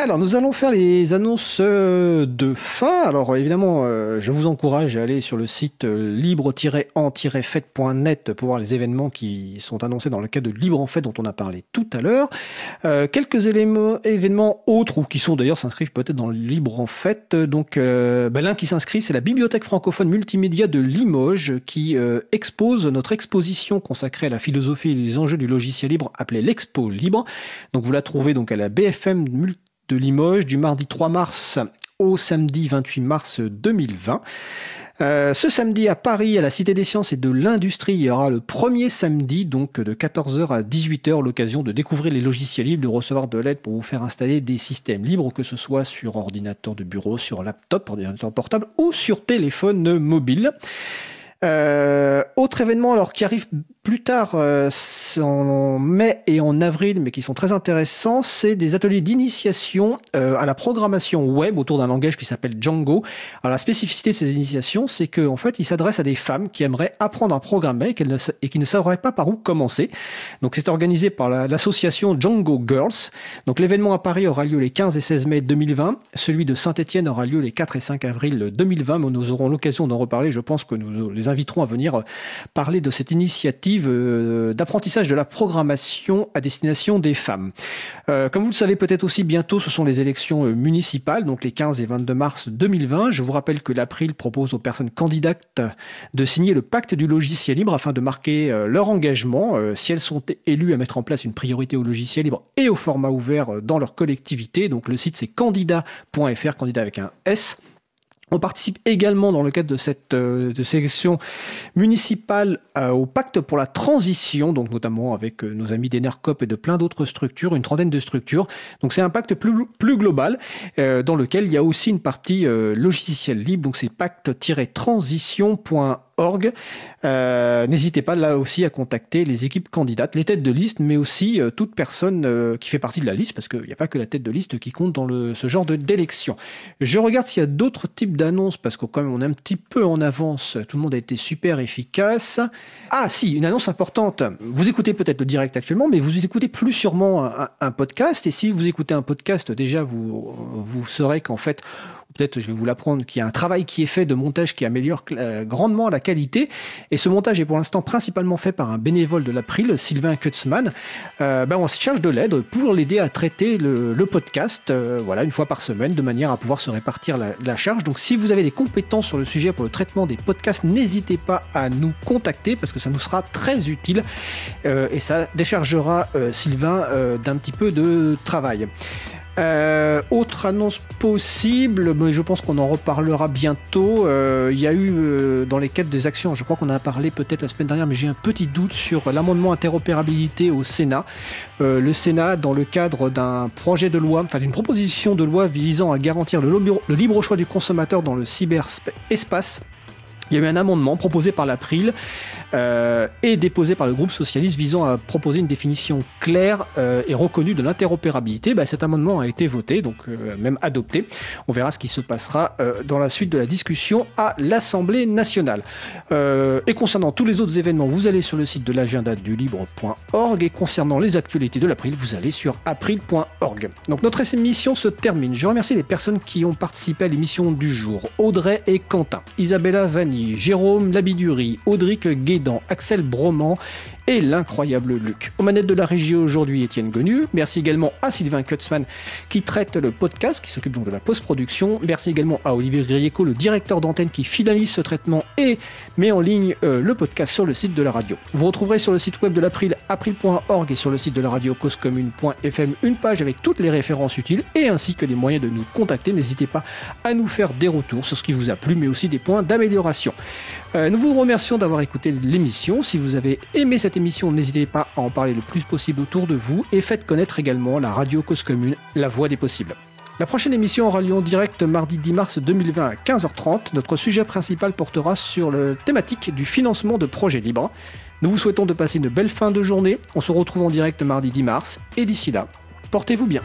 Alors, nous allons faire les annonces euh, de fin. Alors, évidemment, euh, je vous encourage à aller sur le site euh, libre-en-fête.net pour voir les événements qui sont annoncés dans le cadre de Libre en Fête dont on a parlé tout à l'heure. quelques éléments, événements autres ou qui sont d'ailleurs s'inscrivent peut-être dans Libre en Fête. Donc, ben, l'un qui s'inscrit, c'est la Bibliothèque francophone multimédia de Limoges qui expose notre exposition consacrée à la philosophie et les enjeux du logiciel libre appelée l'Expo Libre. Donc, vous la trouvez donc à la BFM Multimédia de Limoges du mardi 3 mars au samedi 28 mars 2020. Euh, ce samedi à Paris, à la Cité des Sciences et de l'Industrie, il y aura le premier samedi, donc de 14h à 18h, l'occasion de découvrir les logiciels libres, de recevoir de l'aide pour vous faire installer des systèmes libres, que ce soit sur ordinateur de bureau, sur laptop, ordinateur portable ou sur téléphone mobile. Euh, autre événement alors qui arrive plus tard euh, en mai et en avril, mais qui sont très intéressants, c'est des ateliers d'initiation euh, à la programmation web autour d'un langage qui s'appelle Django. Alors la spécificité de ces initiations, c'est qu'en en fait, ils s'adressent à des femmes qui aimeraient apprendre à programmer et, qui ne sauraient pas par où commencer. Donc c'est organisé par l'association Django Girls. Donc l'événement à Paris aura lieu les 15 et 16 mai 2020. Celui de Saint-Etienne aura lieu les 4 et 5 avril 2020, mais nous aurons l'occasion d'en reparler. Je pense que nous les inviterons à venir euh, parler de cette initiative euh, d'apprentissage de la programmation à destination des femmes. Euh, comme vous le savez peut-être aussi, bientôt ce sont les élections municipales, donc les 15 et 22 mars 2020. Je vous rappelle que l'April propose aux personnes candidates de signer le pacte du logiciel libre afin de marquer leur engagement, si elles sont élues, à mettre en place une priorité au logiciel libre et au format ouvert dans leur collectivité. Donc le site c'est candidat.fr, candidat avec un S. On participe également dans le cadre de cette euh, sélection municipale euh, au pacte pour la transition, donc notamment avec euh, nos amis d'Enercop et de plein d'autres structures, une trentaine de structures. Donc c'est un pacte plus, global dans lequel il y a aussi une partie logicielle libre, donc c'est pacte-transition.org Euh, n'hésitez pas là aussi à contacter les équipes candidates, les têtes de liste, mais aussi euh, toute personne euh, qui fait partie de la liste, parce qu'il n'y a pas que la tête de liste qui compte dans ce genre d'élection. Je regarde s'il y a d'autres types d'annonces, parce que quand même est un petit peu en avance, tout le monde a été super efficace. Ah si, une annonce importante. Vous écoutez peut-être le direct actuellement, mais vous écoutez plus sûrement un, un podcast, et si vous écoutez un podcast, déjà vous, vous saurez qu'en fait, peut-être je vais vous l'apprendre, qu'il y a un travail qui est fait de montage qui améliore euh, grandement la qualité. Et ce montage est pour l'instant principalement fait par un bénévole de l'April, Sylvain Kutzmann. Euh, ben on se cherche de l'aide pour l'aider à traiter le, podcast, euh, voilà, une fois par semaine, de manière à pouvoir se répartir la, charge. Donc si vous avez des compétences sur le sujet pour le traitement des podcasts, n'hésitez pas à nous contacter parce que ça nous sera très utile et ça déchargera Sylvain d'un petit peu de travail. Euh, autre annonce possible, mais je pense qu'on en reparlera bientôt. Euh, il y a eu euh, dans les quêtes des actions, je crois qu'on en a parlé peut-être la semaine dernière, mais j'ai un petit doute sur l'amendement interopérabilité au Sénat. le Sénat, dans le cadre d'un projet de loi, enfin d'une proposition de loi visant à garantir le, le libre choix du consommateur dans le cyberespace, il y a eu un amendement proposé par l'April euh, et déposé par le groupe socialiste visant à proposer une définition claire euh, et reconnue de l'interopérabilité. Bah, cet amendement a été voté, donc euh, même adopté. On verra ce qui se passera dans la suite de la discussion à l'Assemblée nationale. et concernant tous les autres événements, vous allez sur le site de l'agenda du libre.org et concernant les actualités de l'April, vous allez sur april.org. Donc notre émission se termine. Je remercie les personnes qui ont participé à l'émission du jour. Audrey et Quentin, Isabella Vanni, Jérôme Labidurie, Audric Guédan, Axel Broman et l'incroyable Luc. Aux manettes de la régie aujourd'hui, Étienne Gonu. Merci également à Sylvain Kutzmann qui traite le podcast, qui s'occupe donc de la post-production. Merci également à Olivier Grieco, le directeur d'antenne qui finalise ce traitement et met en ligne euh, le podcast sur le site de la radio. Vous retrouverez sur le site web de l'April, april.org et sur le site de la radio causecommune.fm une page avec toutes les références utiles et ainsi que les moyens de nous contacter. N'hésitez pas à nous faire des retours sur ce qui vous a plu, mais aussi des points d'amélioration. Euh, nous vous remercions d'avoir écouté l'émission. Si vous avez aimé cette émission, n'hésitez pas à en parler le plus possible autour de vous et faites connaître également la radio Cause Commune, la voix des possibles. La prochaine émission aura lieu en direct mardi 10 mars 2020 à 15h30. Notre sujet principal portera sur la thématique du financement de projets libres. Nous vous souhaitons de passer une belle fin de journée. On se retrouve en direct mardi 10 mars et d'ici là, portez-vous bien.